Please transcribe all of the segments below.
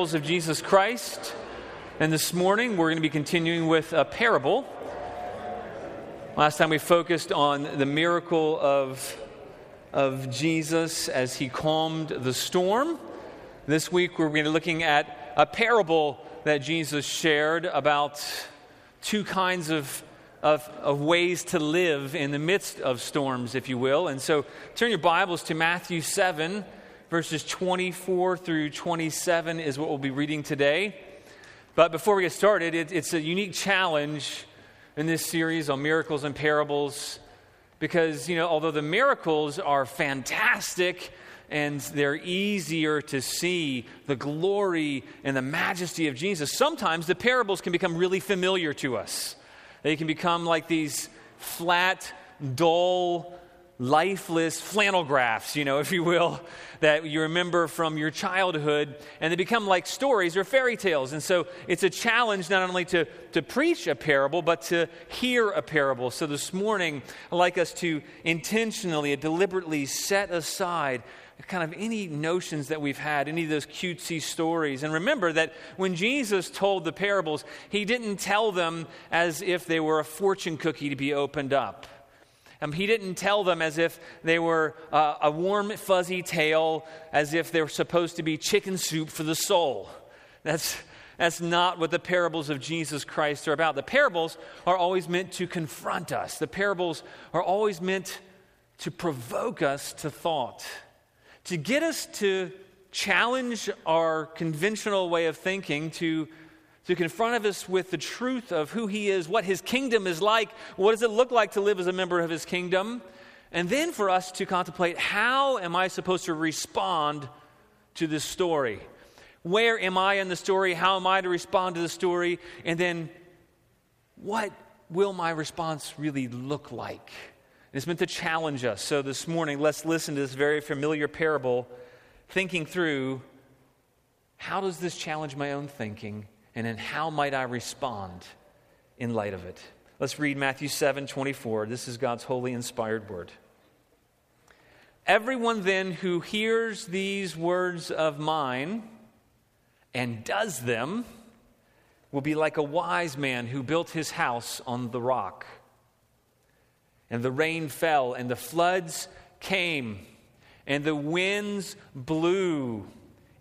parables of Jesus Christ. And this morning we're going to be continuing with a parable. Last time we focused on the miracle of, of Jesus as he calmed the storm. This week we're going to be looking at a parable that Jesus shared about two kinds of, of, of ways to live in the midst of storms, if you will. And so turn your Bibles to Matthew 7 verses 24 through 27 is what we'll be reading today. But before we get started, it, it's a unique challenge in this series on miracles and parables because, you know, although the miracles are fantastic and they're easier to see the glory and the majesty of Jesus, sometimes the parables can become really familiar to us. They can become like these flat, dull, lifeless flannel graphs, you know, if you will, that you remember from your childhood, and they become like stories or fairy tales. And so it's a challenge not only to, to preach a parable, but to hear a parable. So this morning, I'd like us to intentionally deliberately set aside kind of any notions that we've had, any of those cutesy stories. And remember that when Jesus told the parables, he didn't tell them as if they were a fortune cookie to be opened up. Um, he didn't tell them as if they were uh, a warm, fuzzy tale, as if they were supposed to be chicken soup for the soul. That's, that's not what the parables of Jesus Christ are about. The parables are always meant to confront us, the parables are always meant to provoke us to thought, to get us to challenge our conventional way of thinking, to to confront us with the truth of who he is, what his kingdom is like, what does it look like to live as a member of his kingdom, and then for us to contemplate how am I supposed to respond to this story? Where am I in the story? How am I to respond to the story? And then what will my response really look like? it's meant to challenge us. So this morning, let's listen to this very familiar parable, thinking through how does this challenge my own thinking? And then how might I respond in light of it? Let's read Matthew 7 24. This is God's holy, inspired word. Everyone then who hears these words of mine and does them will be like a wise man who built his house on the rock. And the rain fell, and the floods came, and the winds blew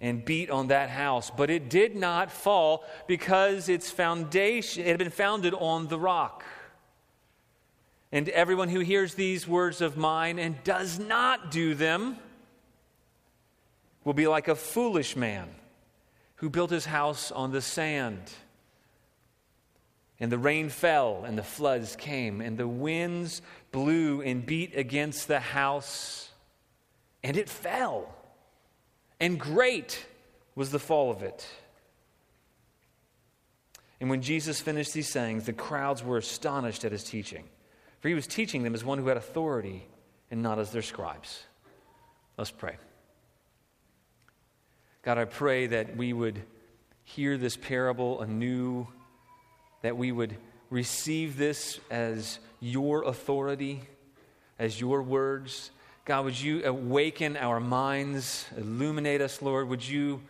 and beat on that house, but it did not fall because its foundation it had been founded on the rock. And everyone who hears these words of mine and does not do them will be like a foolish man who built his house on the sand. And the rain fell, and the floods came, and the winds blew and beat against the house, and it fell and great was the fall of it. And when Jesus finished these sayings, the crowds were astonished at his teaching, for he was teaching them as one who had authority and not as their scribes. Let's pray. God, I pray that we would hear this parable anew, that we would receive this as your authority, as your words, God, would you awaken our minds, illuminate us, Lord? Would you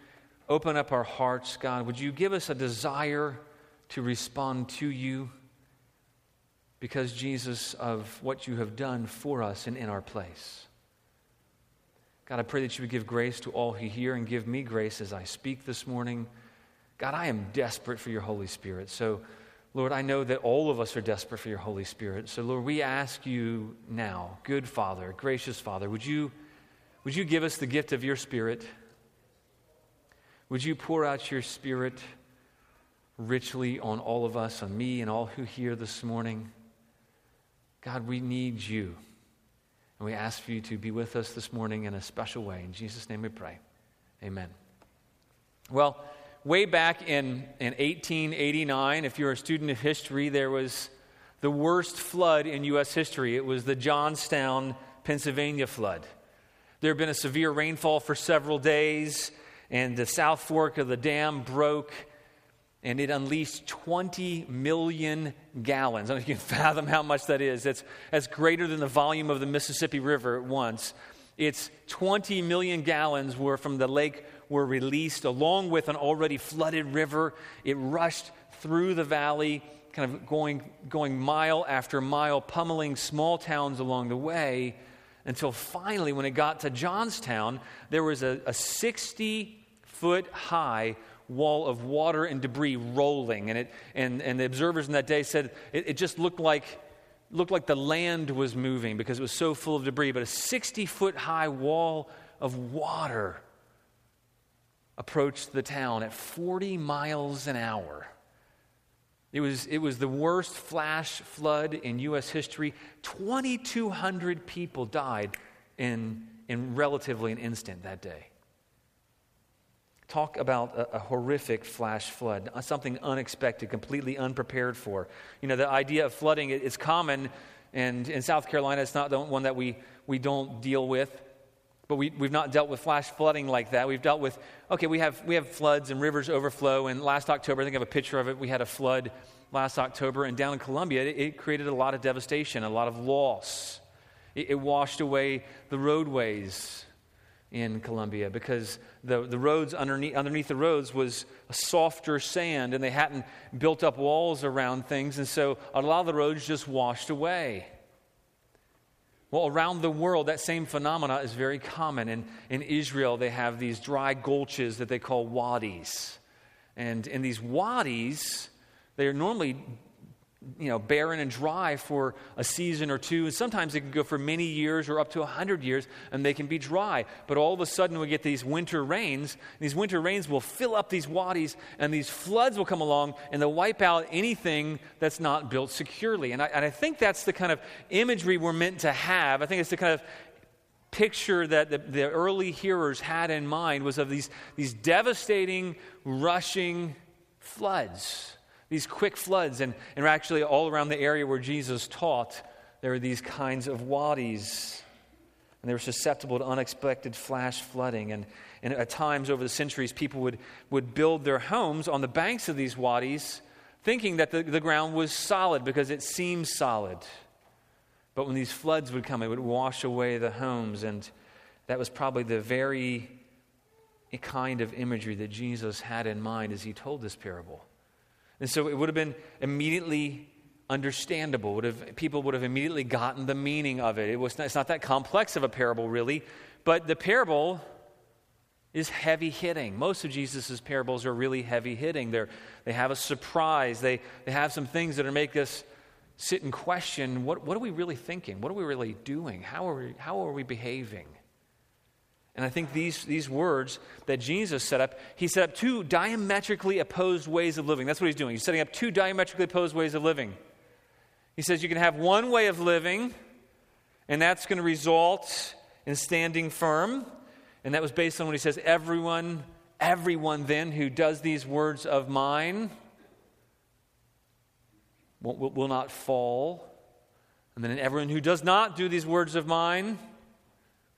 open up our hearts, God? Would you give us a desire to respond to you because, Jesus, of what you have done for us and in our place? God, I pray that you would give grace to all who hear and give me grace as I speak this morning. God, I am desperate for your Holy Spirit. So, Lord, I know that all of us are desperate for your Holy Spirit. So, Lord, we ask you now, good Father, gracious Father, would you, would you give us the gift of your Spirit? Would you pour out your Spirit richly on all of us, on me, and all who hear this morning? God, we need you. And we ask for you to be with us this morning in a special way. In Jesus' name we pray. Amen. Well, way back in, in 1889, if you're a student of history, there was the worst flood in U.S. history. It was the Johnstown, Pennsylvania flood. There had been a severe rainfall for several days, and the South Fork of the dam broke, and it unleashed 20 million gallons. I don't know if you can fathom how much that is. That's, that's greater than the volume of the Mississippi River at once. It's 20 million gallons were from the lake were released along with an already flooded river. It rushed through the valley, kind of going, going mile after mile, pummeling small towns along the way, until finally, when it got to Johnstown, there was a, a 60 foot high wall of water and debris rolling. And, it, and, and the observers in that day said it, it just looked like, looked like the land was moving because it was so full of debris. But a 60 foot high wall of water approached the town at 40 miles an hour. It was, it was the worst flash flood in U.S. history. 2,200 people died in, in relatively an instant that day. Talk about a, a, horrific flash flood, uh, something unexpected, completely unprepared for. You know, the idea of flooding is common, and in South Carolina, it's not the one that we, we don't deal with. But we, we've not dealt with flash flooding like that. We've dealt with, okay, we have, we have floods and rivers overflow. And last October, I think I have a picture of it, we had a flood last October. And down in Columbia, it, it created a lot of devastation, a lot of loss. It, it washed away the roadways in Columbia because the, the roads underneath, underneath the roads was a softer sand and they hadn't built up walls around things. And so a lot of the roads just washed away. Well, around the world, that same phenomena is very common. In, in Israel, they have these dry gulches that they call wadis. And in these wadis, they are normally you know, barren and dry for a season or two. And sometimes it can go for many years or up to 100 years, and they can be dry. But all of a sudden, we get these winter rains. these winter rains will fill up these wadis, and these floods will come along, and they'll wipe out anything that's not built securely. And I, and I think that's the kind of imagery we're meant to have. I think it's the kind of picture that the, the early hearers had in mind was of these, these devastating, rushing floods these quick floods. And, and actually, all around the area where Jesus taught, there were these kinds of wadis. And they were susceptible to unexpected flash flooding. And, and at times over the centuries, people would, would build their homes on the banks of these wadis, thinking that the, the ground was solid because it seemed solid. But when these floods would come, it would wash away the homes. And that was probably the very kind of imagery that Jesus had in mind as he told this parable. And so it would have been immediately understandable. Would have, people would have immediately gotten the meaning of it. it was not, it's not that complex of a parable, really. But the parable is heavy hitting. Most of Jesus' parables are really heavy hitting. They're, they have a surprise, they, they have some things that are make us sit and question what, what are we really thinking? What are we really doing? How are we, how are we behaving? And I think these, these words that Jesus set up, he set up two diametrically opposed ways of living. That's what he's doing. He's setting up two diametrically opposed ways of living. He says you can have one way of living, and that's going to result in standing firm. And that was based on what he says everyone, everyone then who does these words of mine will, will, will not fall. And then everyone who does not do these words of mine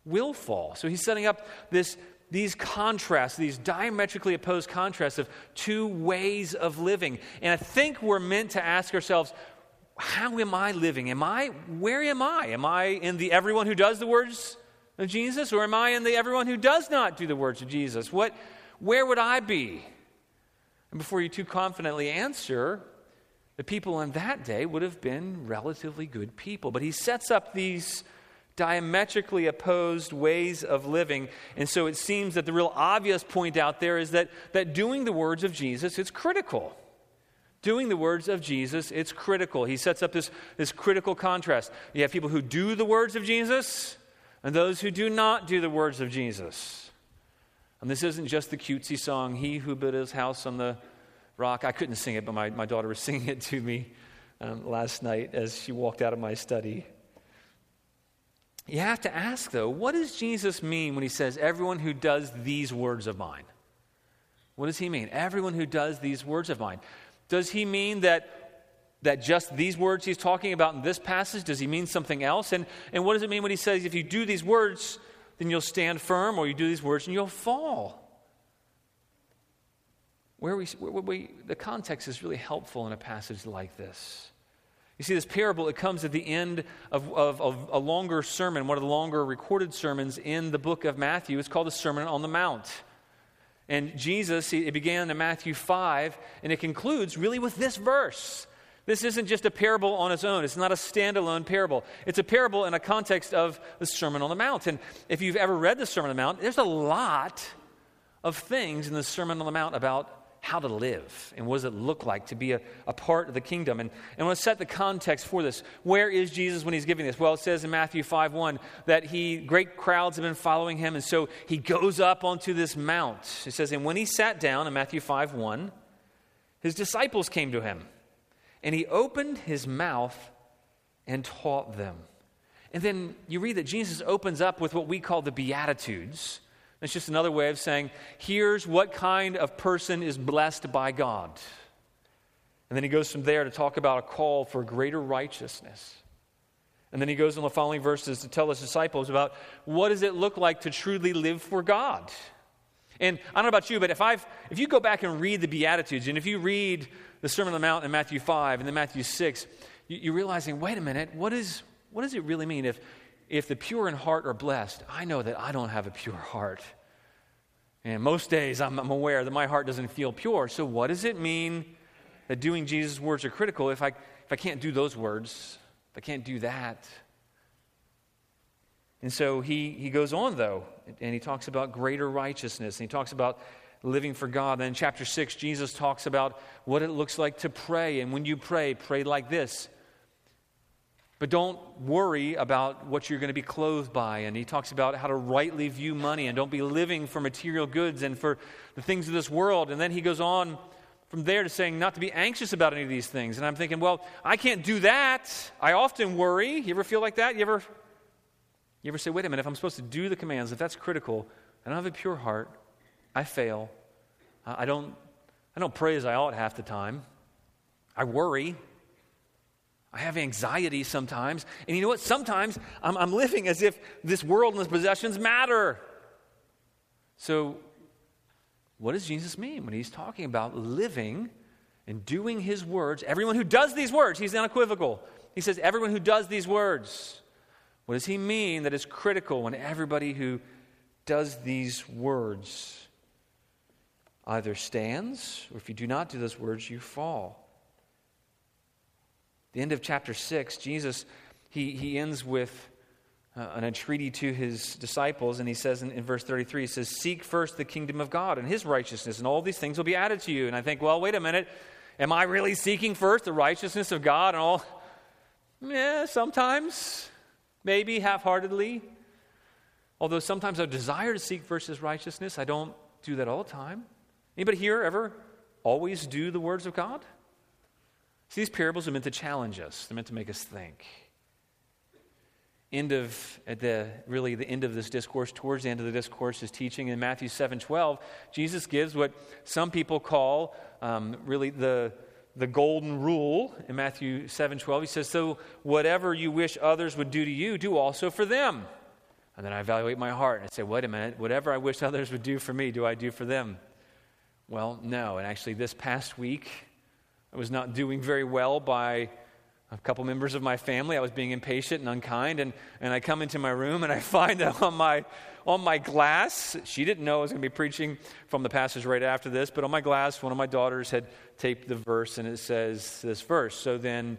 will fall. So he's setting up this, these contrasts, these diametrically opposed contrasts of two ways of living. And I think we're meant to ask ourselves, how am I living? Am I, where am I? Am I in the everyone who does the words of Jesus, or am I in the everyone who does not do the words of Jesus? What, where would I be? And before you too confidently answer, the people in that day would have been relatively good people. But he sets up these diametrically opposed ways of living. And so it seems that the real obvious point out there is that, that doing the words of Jesus is critical. Doing the words of Jesus, it's critical. He sets up this, this critical contrast. You have people who do the words of Jesus and those who do not do the words of Jesus. And this isn't just the cutesy song, He Who Built His House on the Rock. I couldn't sing it, but my, my daughter was singing it to me um, last night as she walked out of my study. You have to ask, though, what does Jesus mean when he says, everyone who does these words of mine? What does he mean? Everyone who does these words of mine. Does he mean that, that just these words he's talking about in this passage? Does he mean something else? And, and what does it mean when he says, if you do these words, then you'll stand firm, or you do these words and you'll fall? Where we, where we, the context is really helpful in a passage like this. You see, this parable, it comes at the end of, of, of, a longer sermon, one of the longer recorded sermons in the book of Matthew. It's called the Sermon on the Mount. And Jesus, it began in Matthew 5, and it concludes really with this verse. This isn't just a parable on its own. It's not a standalone parable. It's a parable in a context of the Sermon on the Mount. And if you've ever read the Sermon on the Mount, there's a lot of things in the Sermon on the Mount about how to live and what does it look like to be a, a part of the kingdom. And, and to set the context for this. Where is Jesus when he's giving this? Well, it says in Matthew 5 1 that he, great crowds have been following him, and so he goes up onto this mount. It says, and when he sat down in Matthew 5 1, his disciples came to him, and he opened his mouth and taught them. And then you read that Jesus opens up with what we call the Beatitudes it's just another way of saying, here's what kind of person is blessed by God. And then he goes from there to talk about a call for greater righteousness. And then he goes in the following verses to tell his disciples about what does it look like to truly live for God. And I don't know about you, but if, I've, if you go back and read the Beatitudes, and if you read the Sermon on the Mount in Matthew 5 and then Matthew 6, you, are realizing, wait a minute, what, is, what does it really mean if, if the pure in heart are blessed, I know that I don't have a pure heart. And most days I'm, I'm, aware that my heart doesn't feel pure. So, what does it mean that doing Jesus' words are critical if I, if I can't do those words, if I can't do that? And so he, he goes on, though, and he talks about greater righteousness, and he talks about living for God. Then in chapter 6, Jesus talks about what it looks like to pray. And when you pray, pray like this but don't worry about what you're going to be clothed by. And he talks about how to rightly view money and don't be living for material goods and for the things of this world. And then he goes on from there to saying not to be anxious about any of these things. And I'm thinking, well, I can't do that. I often worry. You ever feel like that? You ever, you ever say, wait a minute, if I'm supposed to do the commands, if that's critical, I don't have a pure heart, I fail. I don't, I don't pray as I ought half the time. I worry. I have anxiety sometimes. And you know what? Sometimes I'm, I'm living as if this world and its possessions matter. So, what does Jesus mean when he's talking about living and doing his words? Everyone who does these words, he's unequivocal. He says, everyone who does these words. What does he mean that is critical when everybody who does these words either stands, or if you do not do those words, you fall? The end of chapter 6, Jesus, he, he ends with uh, an entreaty to his disciples, and he says in, in, verse 33, he says, Seek first the kingdom of God and his righteousness, and all these things will be added to you. And I think, well, wait a minute. Am I really seeking first the righteousness of God and all? Yeah, sometimes, maybe half heartedly. Although sometimes I desire to seek first his righteousness, I don't do that all the time. Anybody here ever always do the words of God? See, these parables are meant to challenge us, they're meant to make us think. End of, at the, really the end of this discourse, towards the end of the discourse, is teaching in Matthew 7 12. Jesus gives what some people call um, really the, the golden rule in Matthew 7 12. He says, So whatever you wish others would do to you, do also for them. And then I evaluate my heart and I say, Wait a minute, whatever I wish others would do for me, do I do for them? Well, no. And actually, this past week, I was not doing very well by a couple members of my family. I was being impatient and unkind. And, and I come into my room and I find that on my, on my glass, she didn't know I was going to be preaching from the passage right after this, but on my glass, one of my daughters had taped the verse and it says this verse. So then,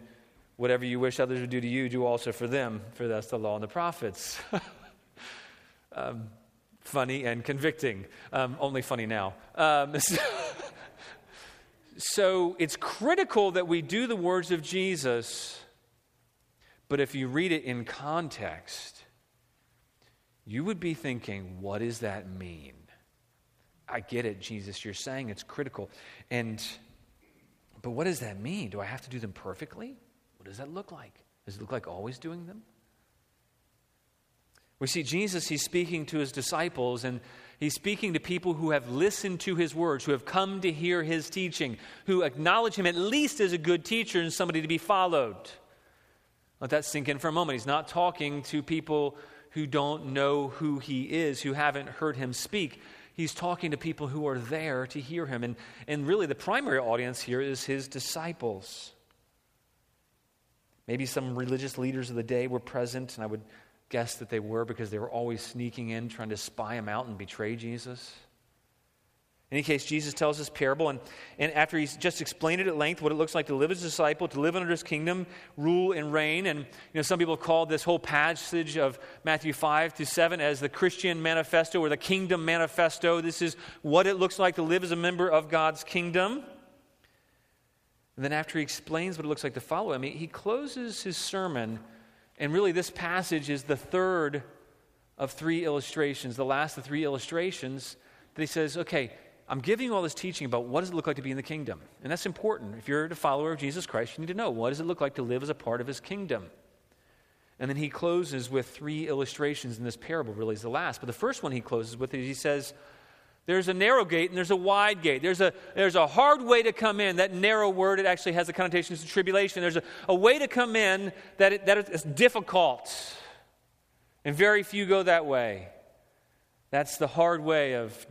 whatever you wish others would do to you, do also for them, for that's the law and the prophets. um, funny and convicting. Um, only funny now. Um, so so it's critical that we do the words of Jesus, but if you read it in context, you would be thinking, what does that mean? I get it, Jesus. You're saying it's critical. And but what does that mean? Do I have to do them perfectly? What does that look like? Does it look like always doing them? We see Jesus, he's speaking to his disciples, and He's speaking to people who have listened to his words, who have come to hear his teaching, who acknowledge him at least as a good teacher and somebody to be followed. Let that sink in for a moment. He's not talking to people who don't know who he is, who haven't heard him speak. He's talking to people who are there to hear him. And, and really, the primary audience here is his disciples. Maybe some religious leaders of the day were present, and I would guess that they were because they were always sneaking in, trying to spy him out and betray Jesus. In any case, Jesus tells this parable, and, and after he's just explained it at length, what it looks like to live as a disciple, to live under his kingdom, rule and reign. And you know, some people call this whole passage of Matthew 5 to 7 as the Christian manifesto or the kingdom manifesto. This is what it looks like to live as a member of God's kingdom. And then after he explains what it looks like to follow him, he, he closes his sermon. And really, this passage is the third of three illustrations, the last of three illustrations that he says, okay, I'm giving you all this teaching about what does it look like to be in the kingdom. And that's important. If you're a follower of Jesus Christ, you need to know what does it look like to live as a part of his kingdom. And then he closes with three illustrations in this parable, really is the last. But the first one he closes with is he says, there's a narrow gate and there's a wide gate. There's a, there's a hard way to come in. That narrow word, it actually has a connotation to tribulation. There's a, a way to come in that, it, that it's difficult. And very few go that way. That's the hard way of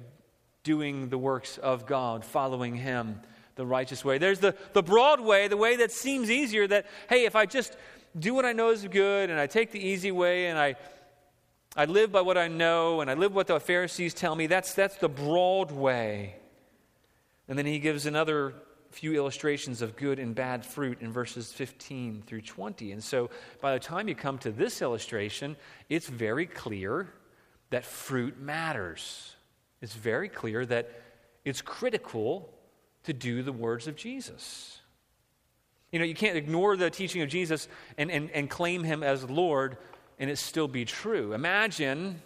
doing the works of God, following Him the righteous way. There's the, the broad way, the way that seems easier that, hey, if I just do what I know is good and I take the easy way and I, I live by what I know and I live what the Pharisees tell me, that's, that's the broad way. And then he gives another few illustrations of good and bad fruit in verses 15 through 20. And so by the time you come to this illustration, it's very clear that fruit matters it's very clear that it's critical to do the words of Jesus. You know, you can't ignore the teaching of Jesus and, and, and claim him as Lord and it still be true. Imagine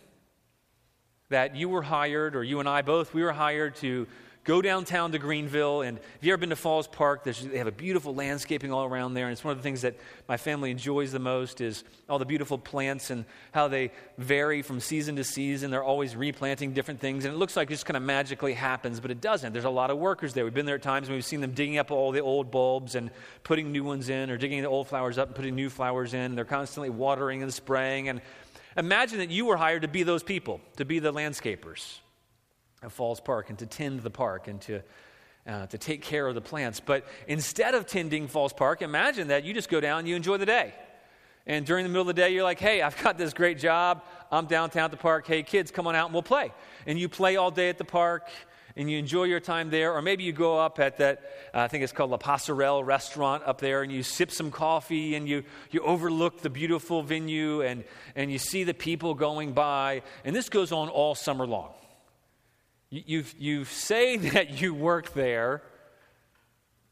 that you were hired, or you and I both, we were hired to go downtown to Greenville. And if you've ever been to Falls Park, they have a beautiful landscaping all around there. And it's one of the things that my family enjoys the most is all the beautiful plants and how they vary from season to season. They're always replanting different things. And it looks like it just kind of magically happens, but it doesn't. There's a lot of workers there. We've been there at times and we've seen them digging up all the old bulbs and putting new ones in, or digging the old flowers up and putting new flowers in. They're constantly watering and spraying. And imagine that you were hired to be those people, to be the landscapers of Falls Park and to tend the park and to, uh, to take care of the plants. But instead of tending Falls Park, imagine that you just go down and you enjoy the day. And during the middle of the day, you're like, hey, I've got this great job. I'm downtown at the park. Hey, kids, come on out and we'll play. And you play all day at the park and you enjoy your time there. Or maybe you go up at that, uh, I think it's called La Passerelle restaurant up there, and you sip some coffee and you, you overlook the beautiful venue and, and you see the people going by. And this goes on all summer long. You, you say that you work there,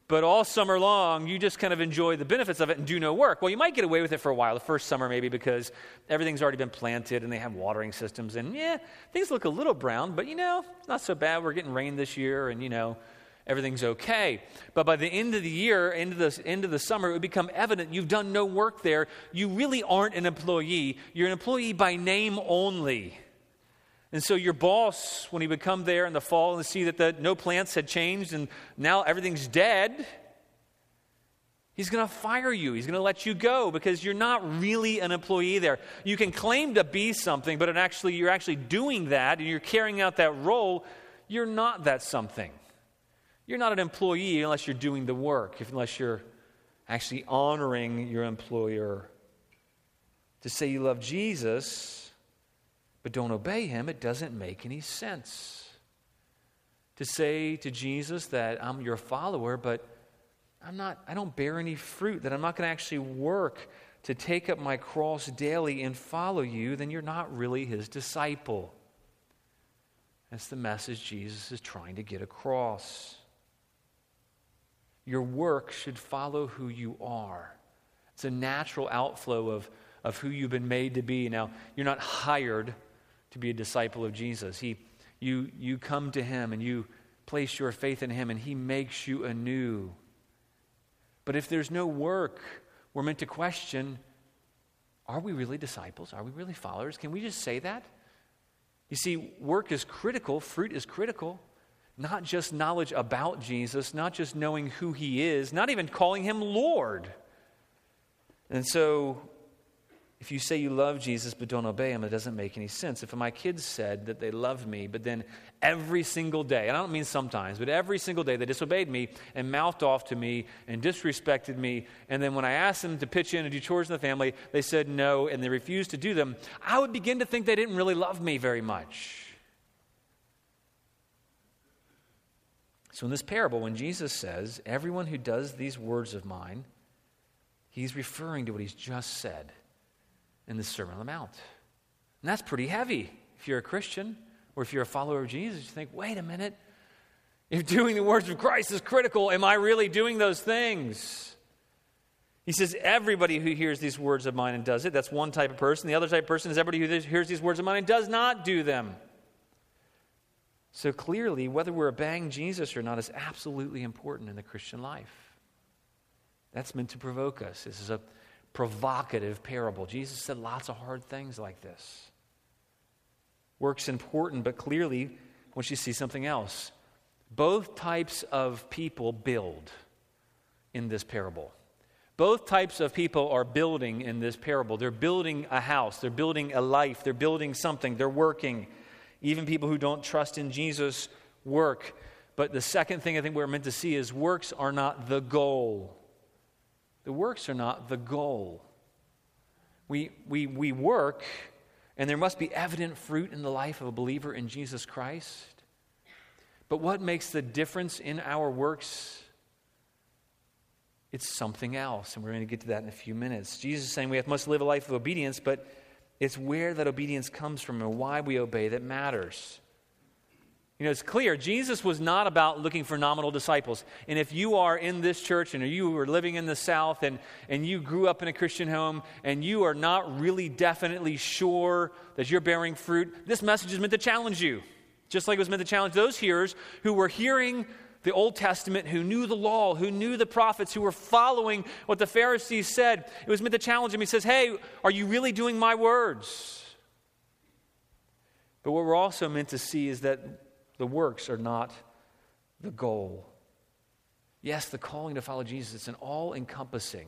but all summer long, you just kind of enjoy the benefits of it and do no work. Well, you might get away with it for a while, the first summer maybe, because everything's already been planted and they have watering systems. And yeah, things look a little brown, but you know, it's not so bad. We're getting rain this year and you know, everything's okay. But by the end of the year, end of the, end of the summer, it would become evident you've done no work there. You really aren't an employee. You're an employee by name only. And so your boss, when he would come there in the fall and see that the, no plants had changed and now everything's dead, he's going to fire you. He's going to let you go because you're not really an employee there. You can claim to be something, but actually you're actually doing that and you're carrying out that role. You're not that something. You're not an employee unless you're doing the work, unless you're actually honoring your employer. To say you love Jesus but don't obey him, it doesn't make any sense. To say to Jesus that I'm your follower, but I'm not, I don't bear any fruit, that I'm not going to actually work to take up my cross daily and follow you, then you're not really his disciple. That's the message Jesus is trying to get across. Your work should follow who you are. It's a natural outflow of, of who you've been made to be. Now, you're not hired to be a disciple of Jesus. He, you, you come to Him and you place your faith in Him, and He makes you anew. But if there's no work, we're meant to question are we really disciples? Are we really followers? Can we just say that? You see, work is critical, fruit is critical. Not just knowledge about Jesus, not just knowing who He is, not even calling Him Lord. And so if you say you love Jesus but don't obey him, it doesn't make any sense. If my kids said that they loved me, but then every single day, and I don't mean sometimes, but every single day they disobeyed me and mouthed off to me and disrespected me, and then when I asked them to pitch in and do chores in the family, they said no and they refused to do them, I would begin to think they didn't really love me very much. So, in this parable, when Jesus says, Everyone who does these words of mine, he's referring to what he's just said in the Sermon on the Mount. And that's pretty heavy if you're a Christian or if you're a follower of Jesus. You think, wait a minute. If doing the words of Christ is critical, am I really doing those things? He says, everybody who hears these words of mine and does it, that's one type of person. The other type of person is everybody who hears these words of mine and does not do them. So clearly, whether we're obeying Jesus or not is absolutely important in the Christian life. That's meant to provoke us. This is a provocative parable. Jesus said lots of hard things like this. Work's important, but clearly, once you see something else, both types of people build in this parable. Both types of people are building in this parable. They're building a house, they're building a life, they're building something, they're working. Even people who don't trust in Jesus work. But the second thing I think we're meant to see is works are not the goal. The works are not the goal. We, we, we work, and there must be evident fruit in the life of a believer in Jesus Christ. But what makes the difference in our works? It's something else, and we're going to get to that in a few minutes. Jesus is saying we must live a life of obedience, but it's where that obedience comes from and why we obey that matters. You know, it's clear Jesus was not about looking for nominal disciples. And if you are in this church and you are living in the South and, and you grew up in a Christian home and you are not really definitely sure that you're bearing fruit, this message is meant to challenge you. Just like it was meant to challenge those hearers who were hearing the Old Testament, who knew the law, who knew the prophets, who were following what the Pharisees said. It was meant to challenge him. He says, Hey, are you really doing my words? But what we're also meant to see is that the works are not the goal. Yes, the calling to follow Jesus, it's an all encompassing,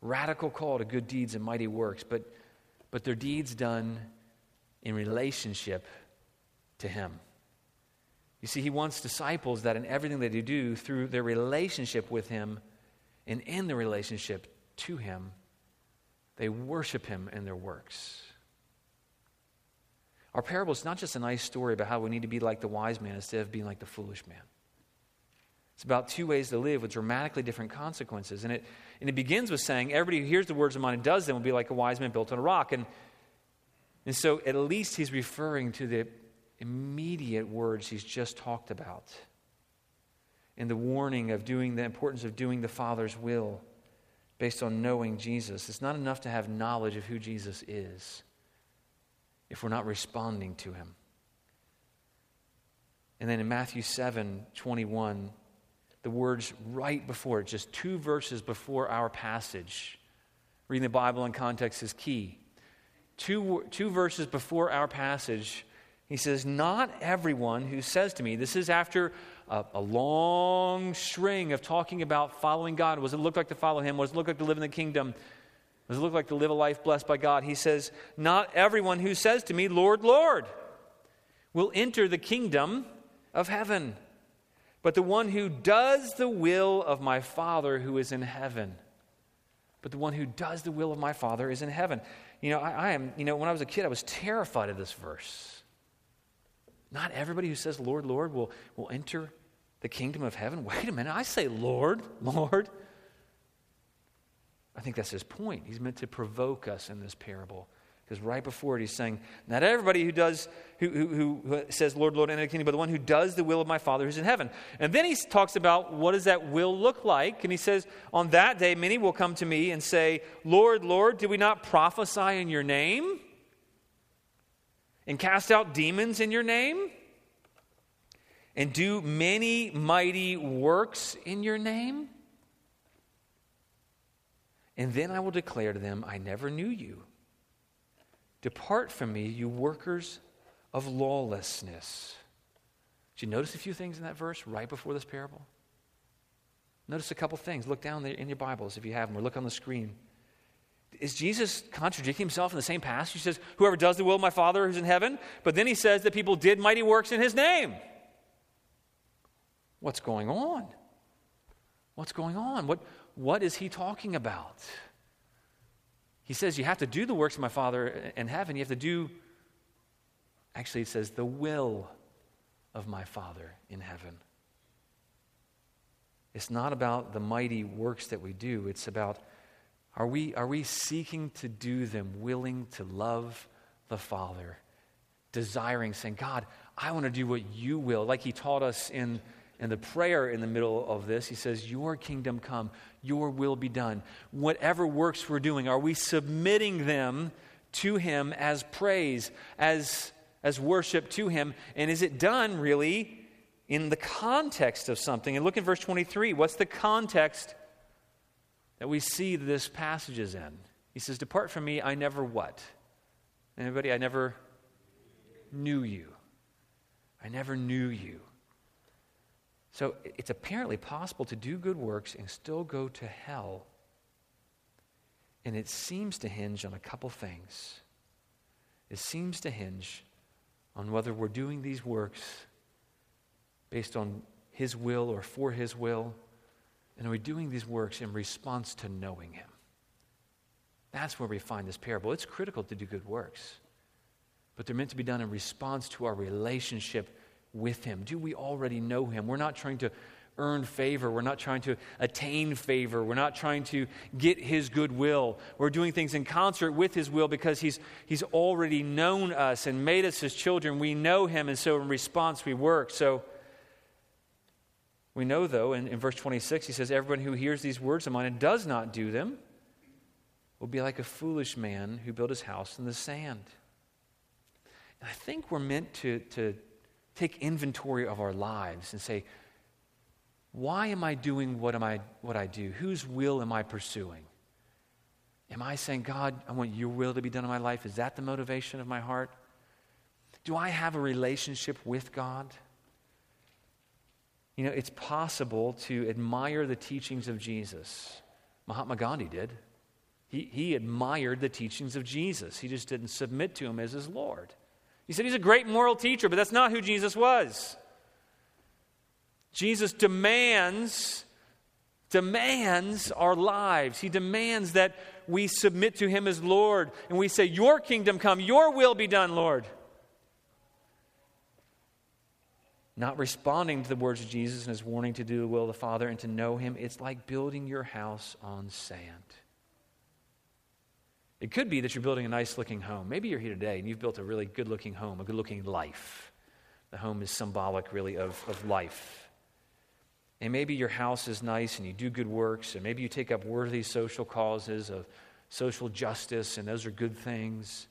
radical call to good deeds and mighty works, but, but they're deeds done in relationship to Him. You see, he wants disciples that in everything that they do, through their relationship with him and in the relationship to him, they worship him in their works. Our parable is not just a nice story about how we need to be like the wise man instead of being like the foolish man. It's about two ways to live with dramatically different consequences. And it, and it begins with saying, everybody who hears the words of mine and does them will be like a wise man built on a rock. And, and so at least he's referring to the immediate words he's just talked about and the warning of doing the importance of doing the Father's will based on knowing Jesus. It's not enough to have knowledge of who Jesus is if we're not responding to him. And then in Matthew 7 21, the words right before it, just two verses before our passage, reading the Bible in context is key. Two, two verses before our passage, he says, Not everyone who says to me, this is after a, a, long string of talking about following God. What does it look like to follow Him? What does it look like to live in the kingdom? Does it look like to live a life blessed by God? He says, Not everyone who says to me, Lord, Lord, will enter the kingdom of heaven, but the one who does the will of my Father who is in heaven. But the one who does the will of my Father is in heaven. You know, I, I am, you know, when I was a kid, I was terrified of this verse. Not everybody who says, Lord, Lord, will, will enter the kingdom of heaven. Wait a minute. I say, Lord, Lord. I think that's his point. He's meant to provoke us in this parable. Because right before it, he's saying, Not everybody who does, who, who, who says, Lord, Lord, enter the kingdom, but the one who does the will of my Father who's in heaven. And then he talks about what does that will look like. And he says, On that day, many will come to me and say, Lord, Lord, did we not prophesy in your name? and cast out demons in your name and do many mighty works in your name? And then I will declare to them, I never knew you. Depart from me, you workers of lawlessness. Did you notice a few things in that verse right before this parable? Notice a couple things. Look down there in your Bibles if you have them, or look on the screen is Jesus contradicting himself in the same passage? He says, Whoever does the will of my Father who's in heaven. But then he says that people did mighty works in his name. What's going on? What's going on? What, what is he talking about? He says, You have to do the works of my Father in heaven. You have to do, actually, it says, the will of my Father in heaven. It's not about the mighty works that we do. It's about are we, are we seeking to do them, willing to love the Father, desiring, saying, God, I want to do what you will. Like he taught us in, in the prayer in the middle of this. He says, Your kingdom come, your will be done. Whatever works we're doing, are we submitting them to him as praise, as, as worship to him? And is it done really in the context of something? And look at verse 23. What's the context that we see this passage is in? He says, Depart from me, I never what? Anybody? I never knew you. I never knew you. So it's apparently possible to do good works and still go to hell. And it seems to hinge on a couple things. It seems to hinge on whether we're doing these works based on His will or for His will, and are we doing these works in response to knowing Him? That's where we find this parable. It's critical to do good works but they're meant to be done in response to our relationship with Him. Do we already know Him? We're not trying to earn favor. We're not trying to attain favor. We're not trying to get His goodwill. We're doing things in concert with His will because He's, he's already known us and made us His children. We know Him, and so in response, we work. So we know, though, in, in verse 26, He says, Everyone who hears these words of mine and does not do them will be like a foolish man who built his house in the sand. And I think we're meant to, to take inventory of our lives and say, why am I doing what, am I, what I do? Whose will am I pursuing? Am I saying, God, I want your will to be done in my life? Is that the motivation of my heart? Do I have a relationship with God? You know, it's possible to admire the teachings of Jesus. Mahatma Gandhi did. He, he admired the teachings of Jesus, he just didn't submit to him as his Lord. He said he's a great moral teacher, but that's not who Jesus was. Jesus demands demands our lives. He demands that we submit to him as Lord and we say, Your kingdom come, your will be done, Lord. Not responding to the words of Jesus and his warning to do the will of the Father and to know him, it's like building your house on sand. It could be that you're building a nice looking home. Maybe you're here today and you've built a really good looking home, a good looking life. The home is symbolic, really, of, of life. And maybe your house is nice and you do good works, and maybe you take up worthy social causes of social justice, and those are good things.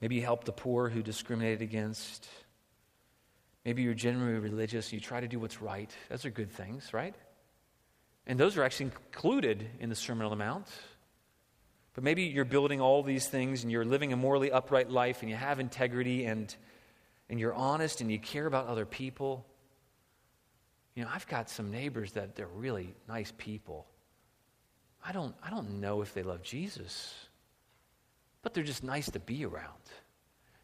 Maybe you help the poor who discriminated against. Maybe you're genuinely religious you try to do what's right. Those are good things, right? And those are actually included in the Sermon on the Mount. But maybe you're building all these things and you're living a morally upright life and you have integrity and, and you're honest and you care about other people. You know, I've got some neighbors that they're really nice people. I don't, I don't know if they love Jesus, but they're just nice to be around.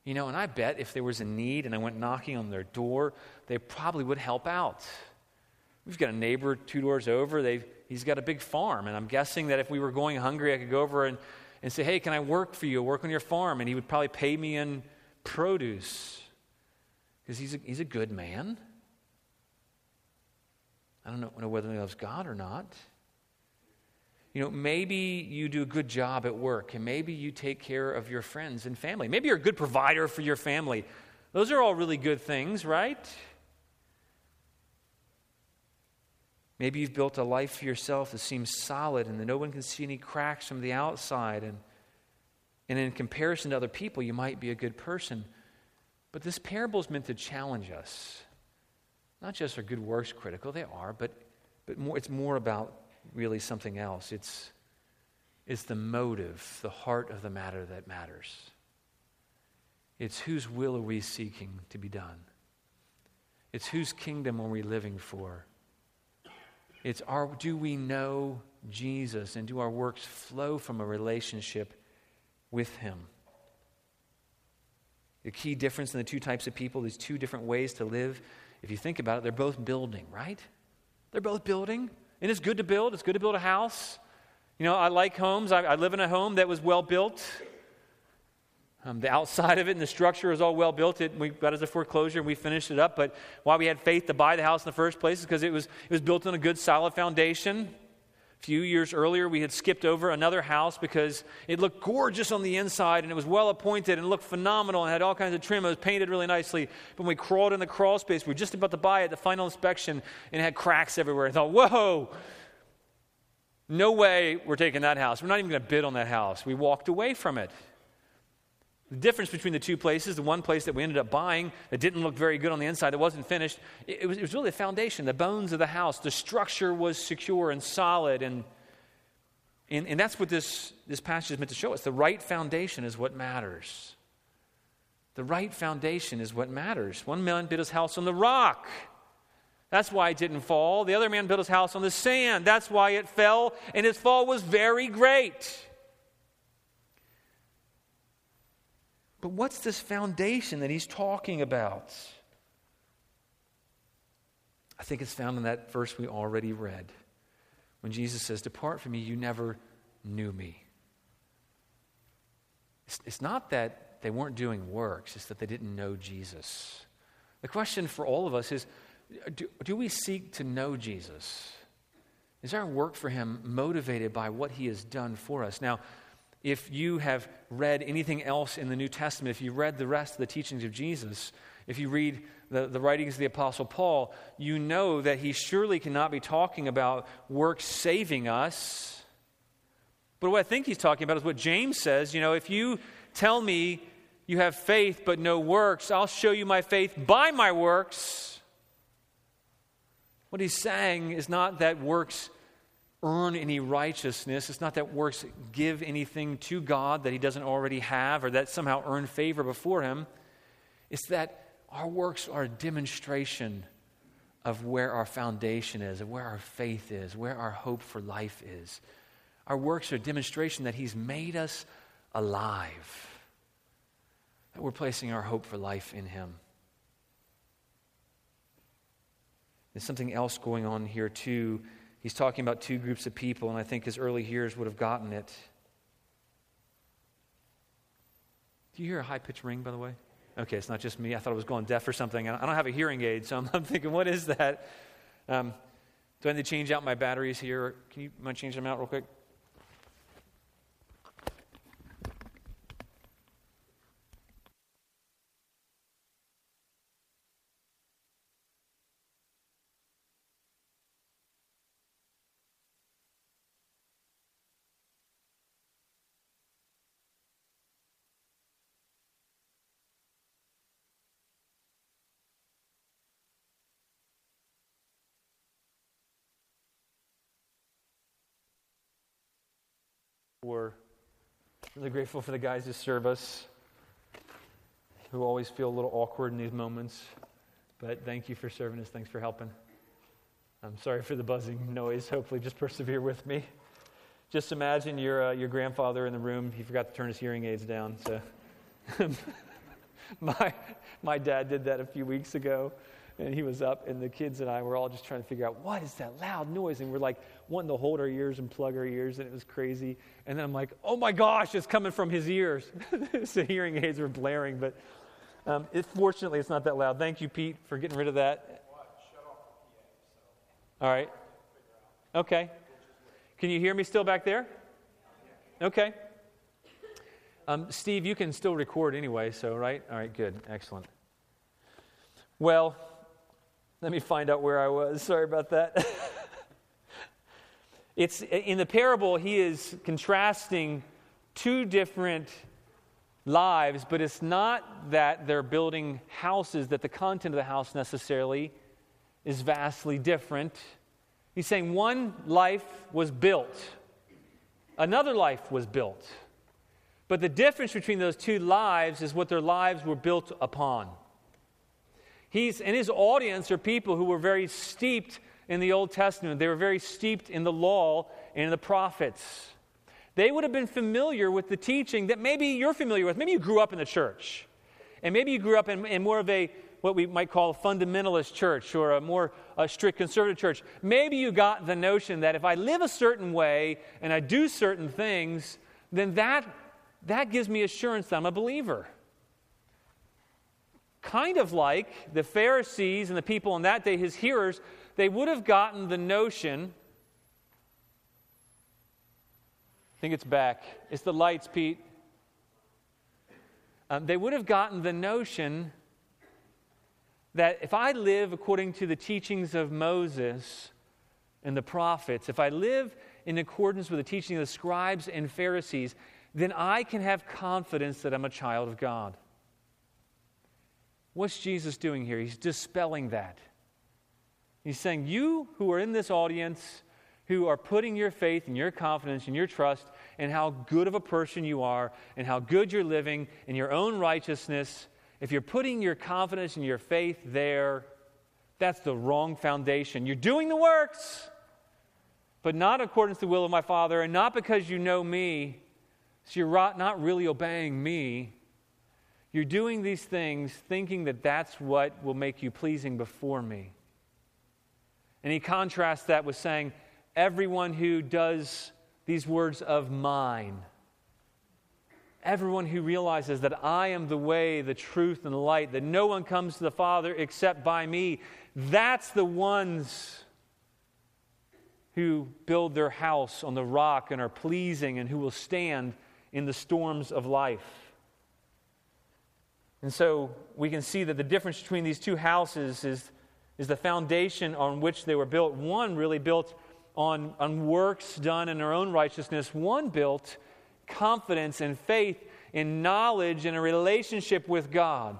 You know, and I bet if there was a need and I went knocking on their door, they probably would help out. We've got a neighbor two doors over. They've, he's got a big farm. And I'm guessing that if we were going hungry, I could go over and, and say, Hey, can I work for you, work on your farm? And he would probably pay me in produce because he's a, he's a good man. I don't know, know whether he loves God or not. You know, maybe you do a good job at work, and maybe you take care of your friends and family. Maybe you're a good provider for your family. Those are all really good things, right? Maybe you've built a life for yourself that seems solid and that no one can see any cracks from the outside. And, and in comparison to other people, you might be a good person. But this parable is meant to challenge us. Not just are good works critical, they are, but, but more, it's more about really something else. It's, it's the motive, the heart of the matter that matters. It's whose will are we seeking to be done? It's whose kingdom are we living for? It's our, do we know Jesus and do our works flow from a relationship with Him? The key difference in the two types of people, these two different ways to live, if you think about it, they're both building, right? They're both building. And it's good to build. It's good to build a house. You know, I like homes. I, I live in a home that was well built. Um, the outside of it and the structure is all well built. It, we got as a foreclosure and we finished it up. But why we had faith to buy the house in the first place is because it was, it was built on a good, solid foundation. A few years earlier, we had skipped over another house because it looked gorgeous on the inside and it was well appointed and looked phenomenal and had all kinds of trim. It was painted really nicely. But when we crawled in the crawl space, we were just about to buy it, the final inspection, and it had cracks everywhere. I thought, whoa, no way we're taking that house. We're not even going to bid on that house. We walked away from it. The difference between the two places, the one place that we ended up buying that didn't look very good on the inside, that wasn't finished, it, was, it was really the foundation, the bones of the house. The structure was secure and solid. And, and, and that's what this, this passage is meant to show us. The right foundation is what matters. The right foundation is what matters. One man built his house on the rock. That's why it didn't fall. The other man built his house on the sand. That's why it fell, and its fall was very great. But what's this foundation that he's talking about? I think it's found in that verse we already read when Jesus says, Depart from me, you never knew me. It's, it's not that they weren't doing works, it's that they didn't know Jesus. The question for all of us is do, do we seek to know Jesus? Is our work for him motivated by what he has done for us? Now, if you have read anything else in the New Testament, if you read the rest of the teachings of Jesus, if you read the, the writings of the Apostle Paul, you know that he surely cannot be talking about works saving us. But what I think he's talking about is what James says. You know, if you tell me you have faith but no works, I'll show you my faith by my works. What he's saying is not that works earn any righteousness. It's not that works give anything to God that He doesn't already have or that somehow earn favor before Him. It's that our works are a demonstration of where our foundation is, of where our faith is, where our hope for life is. Our works are a demonstration that He's made us alive, that we're placing our hope for life in Him. There's something else going on here, too He's talking about two groups of people, and I think his early hearers would have gotten it. Do you hear a high pitched ring, by the way? Okay, it's not just me. I thought I was going deaf or something. I don't have a hearing aid, so I'm, I'm thinking, what is that? Um, do I need to change out my batteries here? Can you mind change them out real quick? We're really grateful for the guys who serve us, who always feel a little awkward in these moments. But thank you for serving us. Thanks for helping. I'm sorry for the buzzing noise. Hopefully, just persevere with me. Just imagine your, uh, your grandfather in the room. He forgot to turn his hearing aids down. So, my, my dad did that a few weeks ago and he was up, and the kids and I were all just trying to figure out what is that loud noise, and we're like wanting to hold our ears and plug our ears, and it was crazy. And then I'm like, oh my gosh, it's coming from his ears. so hearing aids were blaring, but um, it, fortunately, it's not that loud. Thank you, Pete, for getting rid of that. All right. Okay. Can you hear me still back there? Okay. Um, Steve, you can still record anyway, so, right? All right, good. Excellent. Well, let me find out where I was. Sorry about that. it's in the parable he is contrasting two different lives, but it's not that they're building houses that the content of the house necessarily is vastly different. He's saying one life was built, another life was built. But the difference between those two lives is what their lives were built upon. He's, and his audience are people who were very steeped in the Old Testament. They were very steeped in the law and the prophets. They would have been familiar with the teaching that maybe you're familiar with. Maybe you grew up in the church. And maybe you grew up in, in more of a, what we might call a fundamentalist church or a more a strict conservative church. Maybe you got the notion that if I live a certain way and I do certain things, then that that gives me assurance that I'm a believer. Kind of like the Pharisees and the people in that day, his hearers, they would have gotten the notion. I think it's back. It's the lights, Pete. Um, they would have gotten the notion that if I live according to the teachings of Moses and the prophets, if I live in accordance with the teaching of the scribes and Pharisees, then I can have confidence that I'm a child of God. What's Jesus doing here? He's dispelling that. He's saying, You who are in this audience, who are putting your faith and your confidence and your trust in how good of a person you are and how good you're living in your own righteousness, if you're putting your confidence and your faith there, that's the wrong foundation. You're doing the works, but not according to the will of my Father, and not because you know me. So you're not really obeying me. You're doing these things thinking that that's what will make you pleasing before me. And he contrasts that with saying, everyone who does these words of mine, everyone who realizes that I am the way, the truth, and the light, that no one comes to the Father except by me, that's the ones who build their house on the rock and are pleasing and who will stand in the storms of life. And so we can see that the difference between these two houses is is the foundation on which they were built. One really built on, on works done in their own righteousness, one built confidence and faith in knowledge and a relationship with God,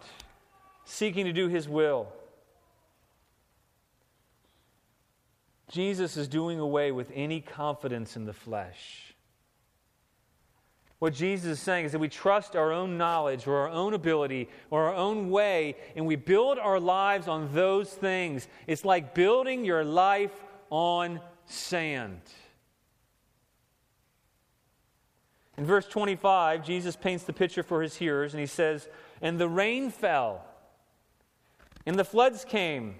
seeking to do His will. Jesus is doing away with any confidence in the flesh. What Jesus is saying is that we trust our own knowledge or our own ability or our own way, and we build our lives on those things. It's like building your life on sand. In verse 25, Jesus paints the picture for his hearers, and he says, And the rain fell, and the floods came,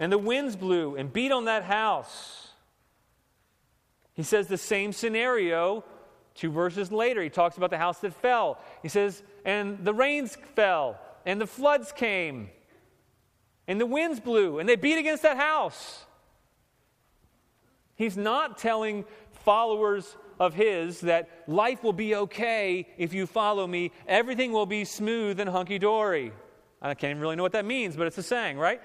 and the winds blew and beat on that house. He says the same scenario Two verses later, he talks about the house that fell. He says, And the rains fell, and the floods came, and the winds blew, and they beat against that house. He's not telling followers of his that life will be okay if you follow me, everything will be smooth and hunky dory. I can't even really know what that means, but it's a saying, right?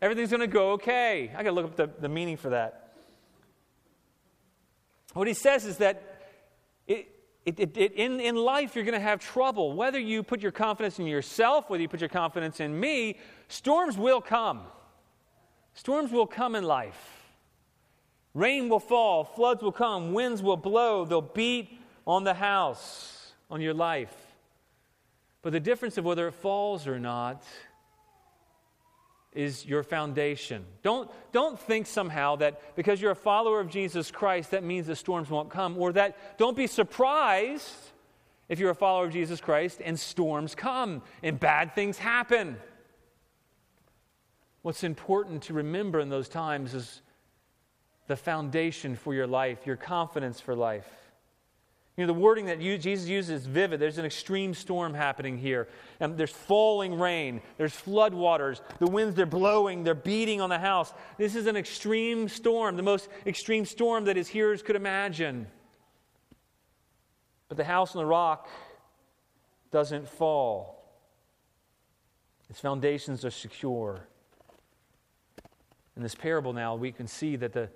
Everything's going to go okay. I got to look up the, the meaning for that. What he says is that it, it, it, in, in life, you're going to have trouble. Whether you put your confidence in yourself, whether you put your confidence in me, storms will come. Storms will come in life. Rain will fall, floods will come, winds will blow, they'll beat on the house, on your life. But the difference of whether it falls or not is your foundation. Don't, don't think somehow that because you're a follower of Jesus Christ, that means the storms won't come, or that don't be surprised if you're a follower of Jesus Christ and storms come and bad things happen. What's important to remember in those times is the foundation for your life, your confidence for life. You know, the wording that you, Jesus uses is vivid. There's an extreme storm happening here. And there's falling rain. There's floodwaters. The winds, they're blowing. They're beating on the house. This is an extreme storm, the most extreme storm that his hearers could imagine. But the house on the rock doesn't fall, its foundations are secure. In this parable now, we can see that the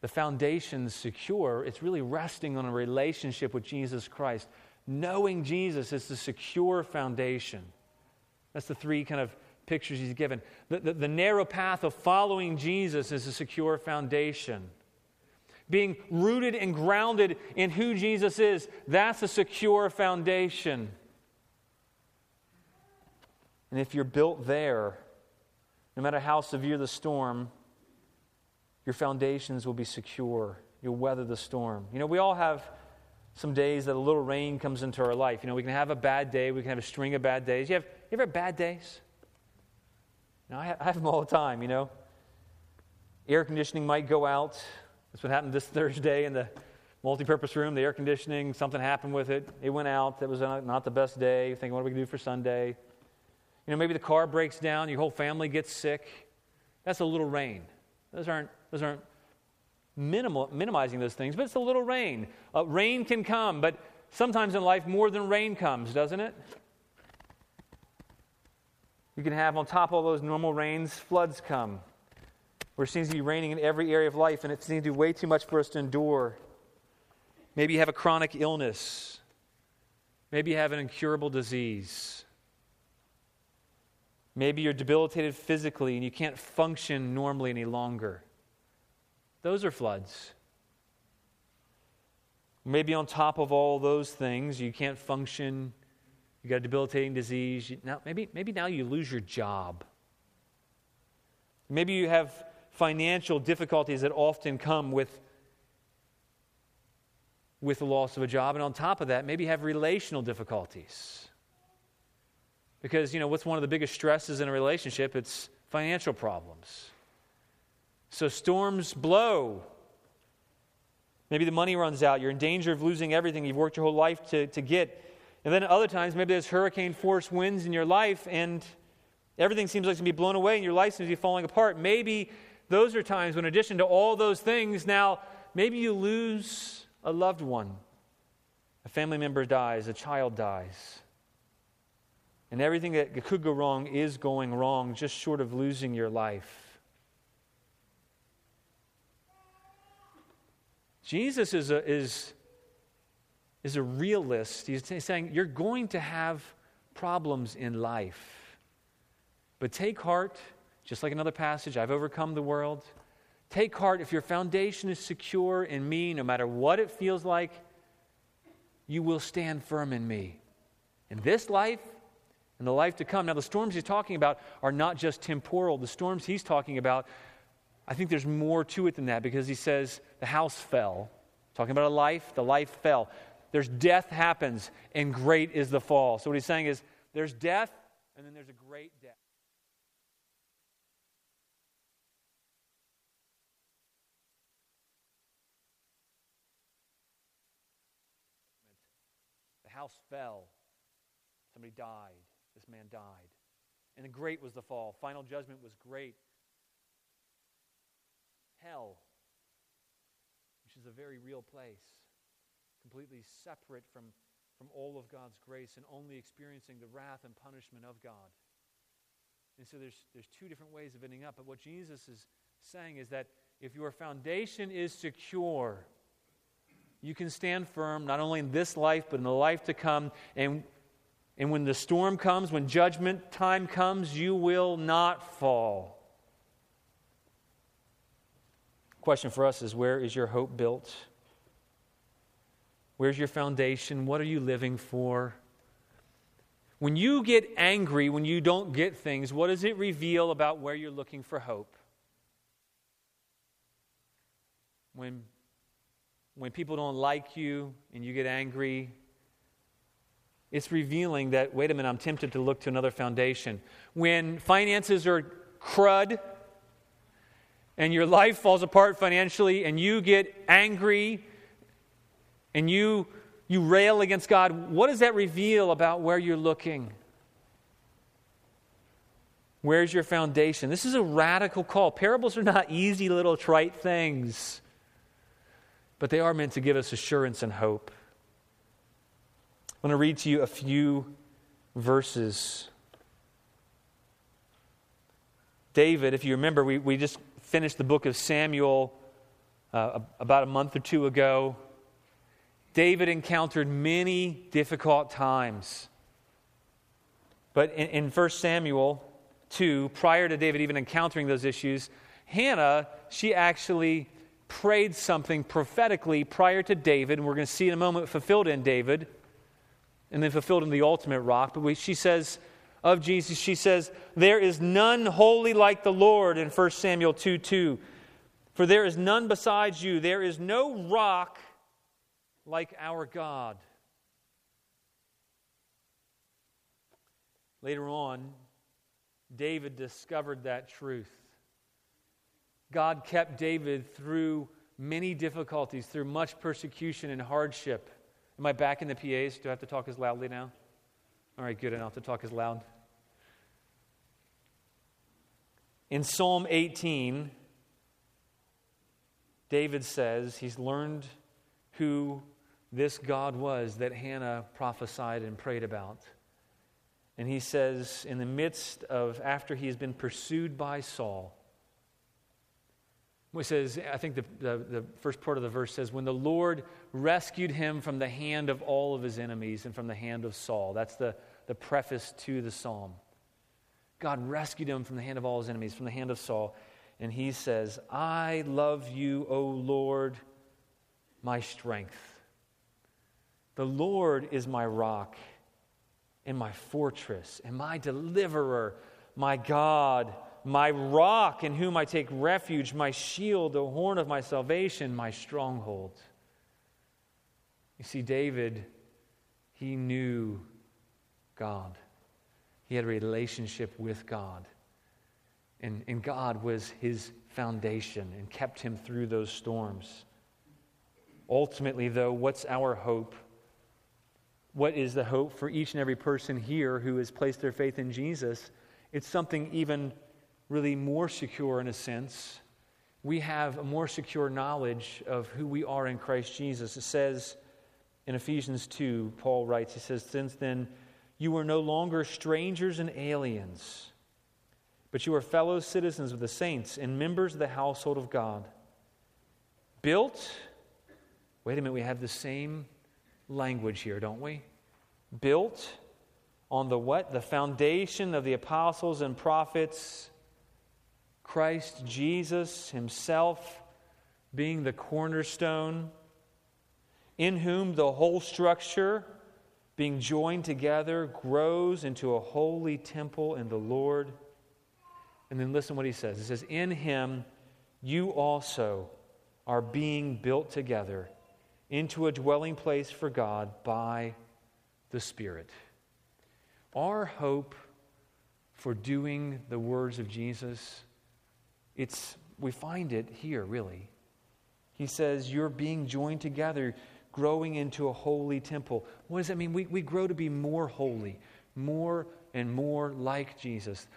the foundation's secure, it's really resting on a relationship with Jesus Christ. Knowing Jesus is the secure foundation. That's the three kind of pictures he's given. The, the, the narrow path of following Jesus is a secure foundation. Being rooted and grounded in who Jesus is, that's a secure foundation. And if you're built there, no matter how severe the storm, your foundations will be secure. You'll weather the storm. You know, we all have some days that a little rain comes into our life. You know, we can have a bad day, we can have a string of bad days. You, have, you ever have bad days? You know, I have, I have them all the time, you know. Air conditioning might go out. That's what happened this Thursday in the multi-purpose room, the air conditioning, something happened with it. It went out. That was not the best day. Thinking, what are we going to do for Sunday? You know, maybe the car breaks down, your whole family gets sick. That's a little rain. Those aren't, those aren't minimal, minimizing those things, but it's a little rain. Uh, rain can come, but sometimes in life more than rain comes, doesn't it? You can have on top of all those normal rains, floods come, where it seems to be raining in every area of life, and it seems to be way too much for us to endure. Maybe you have a chronic illness. Maybe you have an incurable disease. Maybe you're debilitated physically and you can't function normally any longer. Those are floods. Maybe on top of all those things, you can't function. You got a debilitating disease. Now, maybe, maybe now you lose your job. Maybe you have financial difficulties that often come with, with the loss of a job. And on top of that, maybe you have relational difficulties. Because, you know, what's one of the biggest stresses in a relationship? It's financial problems. So storms blow. Maybe the money runs out. You're in danger of losing everything you've worked your whole life to, to get. And then other times, maybe there's hurricane force winds in your life and everything seems like it's going to be blown away and your life seems to be falling apart. Maybe those are times when, in addition to all those things, now maybe you lose a loved one. A family member dies, a child dies. And everything that could go wrong is going wrong, just short of losing your life. Jesus is a, is, is a realist. He's saying you're going to have problems in life. But take heart, just like another passage, I've overcome the world. Take heart if your foundation is secure in me, no matter what it feels like, you will stand firm in me. In this life and the life to come. Now, the storms he's talking about are not just temporal, the storms he's talking about I think there's more to it than that because he says the house fell. Talking about a life, the life fell. There's death happens, and great is the fall. So what he's saying is there's death, and then there's a great death. The house fell. Somebody died. This man died. And the great was the fall. Final judgment was great hell, which is a very real place, completely separate from, from all of God's grace and only experiencing the wrath and punishment of God. And so there's, there's two different ways of ending up. But what Jesus is saying is that if your foundation is secure, you can stand firm not only in this life, but in the life to come. And, and when the storm comes, when judgment time comes, you will not fall question for us is where is your hope built? Where's your foundation? What are you living for? When you get angry, when you don't get things, what does it reveal about where you're looking for hope? When, when people don't like you and you get angry, it's revealing that, wait a minute, I'm tempted to look to another foundation. When finances are crud, and your life falls apart financially and you get angry and you you rail against God, what does that reveal about where you're looking? Where's your foundation? This is a radical call. Parables are not easy little trite things, but they are meant to give us assurance and hope. I want to read to you a few verses. David, if you remember, we, we just finished the book of Samuel uh, about a month or two ago. David encountered many difficult times. But in, in 1 Samuel 2, prior to David even encountering those issues, Hannah, she actually prayed something prophetically prior to David, and we're going to see in a moment fulfilled in David, and then fulfilled in the ultimate rock. But we, she says, of Jesus, she says, There is none holy like the Lord in 1 Samuel 2 2. For there is none besides you. There is no rock like our God. Later on, David discovered that truth. God kept David through many difficulties, through much persecution and hardship. Am I back in the PAs? Do I have to talk as loudly now? All right, good. enough. to talk as loud. In Psalm 18, David says he's learned who this God was that Hannah prophesied and prayed about. And he says, in the midst of, after he has been pursued by Saul, he says, I think the, the, the, first part of the verse says, when the Lord rescued him from the hand of all of his enemies and from the hand of Saul. That's the, the preface to the psalm. God rescued him from the hand of all his enemies, from the hand of Saul. And he says, I love you, O Lord, my strength. The Lord is my rock and my fortress and my deliverer, my God, my rock in whom I take refuge, my shield, the horn of my salvation, my stronghold. You see, David, he knew God. He had a relationship with God. And, and God was his foundation and kept him through those storms. Ultimately, though, what's our hope? What is the hope for each and every person here who has placed their faith in Jesus? It's something even really more secure in a sense. We have a more secure knowledge of who we are in Christ Jesus. It says in Ephesians 2, Paul writes, he says, Since then, you are no longer strangers and aliens, but you are fellow citizens with the saints and members of the household of God. Built, wait a minute, we have the same language here, don't we? Built on the what? The foundation of the apostles and prophets, Christ Jesus himself being the cornerstone, in whom the whole structure being joined together, grows into a holy temple in the Lord. And then listen what he says. He says, In him you also are being built together into a dwelling place for God by the Spirit. Our hope for doing the words of Jesus, it's we find it here really. He says, You're being joined together growing into a holy temple. What does that mean? We, we grow to be more holy, more and more like Jesus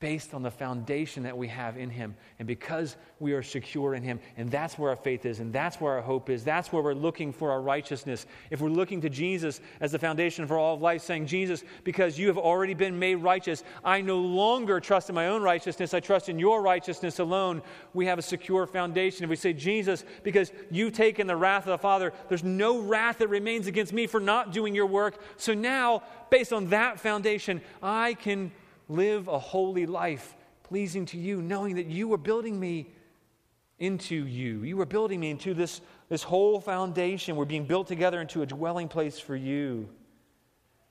based on the foundation that we have in Him. And because we are secure in Him, and that's where our faith is, and that's where our hope is, that's where we're looking for our righteousness. If we're looking to Jesus as the foundation for all of life, saying, Jesus, because you have already been made righteous, I no longer trust in my own righteousness, I trust in your righteousness alone, we have a secure foundation. If we say, Jesus, because you've taken the wrath of the Father, there's no wrath that remains against me for not doing your work. So now, based on that foundation, I can live a holy life pleasing to you, knowing that you are building me into you. You are building me into this, this whole foundation. We're being built together into a dwelling place for you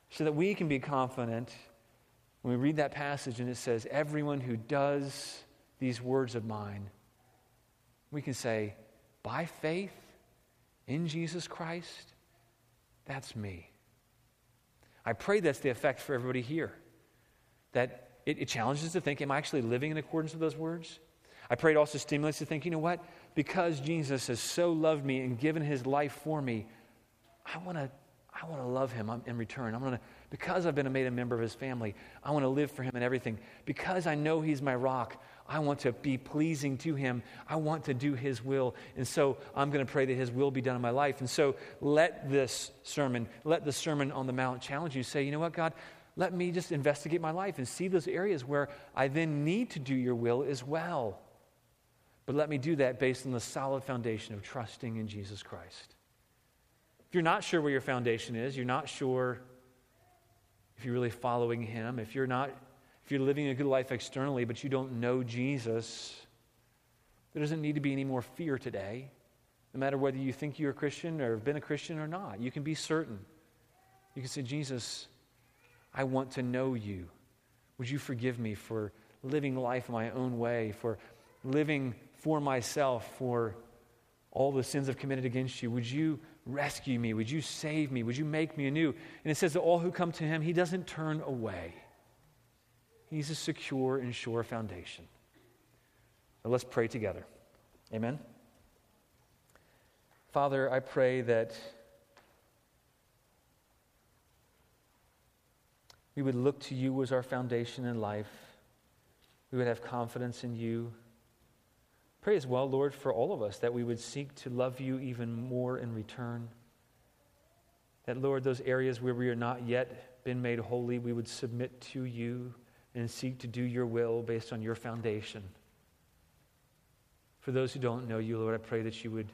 so that we can be confident when we read that passage and it says, Everyone who does these words of mine, we can say, by faith in Jesus Christ, that's me. I pray that's the effect for everybody here that it, it challenges to think, am I actually living in accordance with those words? I pray it also stimulates to think, you know what? Because Jesus has so loved me and given his life for me, I want to I want to love him um, in return. I'm going to because I've been made a member of his family, I want to live for him in everything. Because I know he's my rock, I want to be pleasing to him. I want to do his will. And so I'm going to pray that his will be done in my life. And so let this sermon, let the Sermon on the Mount challenge you. Say, you know what, God, let me just investigate my life and see those areas where I then need to do your will as well. But let me do that based on the solid foundation of trusting in Jesus Christ. If you're not sure where your foundation is, you're not sure if you're really following Him, if you're not, if you're living a good life externally, but you don't know Jesus, there doesn't need to be any more fear today. No matter whether you think you're a Christian or have been a Christian or not, you can be certain. You can say, Jesus, I want to know you. Would you forgive me for living life my own way, for living for myself, for all the sins I've committed against you? Would you rescue me? Would you save me? Would you make me anew? And it says that all who come to him, he doesn't turn away. He's a secure and sure foundation. So let's pray together. Amen. Father, I pray that we would look to you as our foundation in life. We would have confidence in you. Pray as well, Lord, for all of us that we would seek to love you even more in return. That, Lord, those areas where we are not yet been made holy, we would submit to you and seek to do your will based on your foundation. For those who don't know you, Lord, I pray that you would,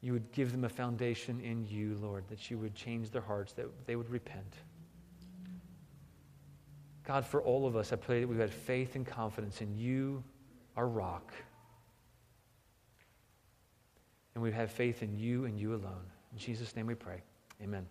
you would give them a foundation in you, Lord, that you would change their hearts, that they would repent. God, for all of us, I pray that we've had faith and confidence in you, our rock. And we have had faith in you and you alone. In Jesus' name we pray. Amen.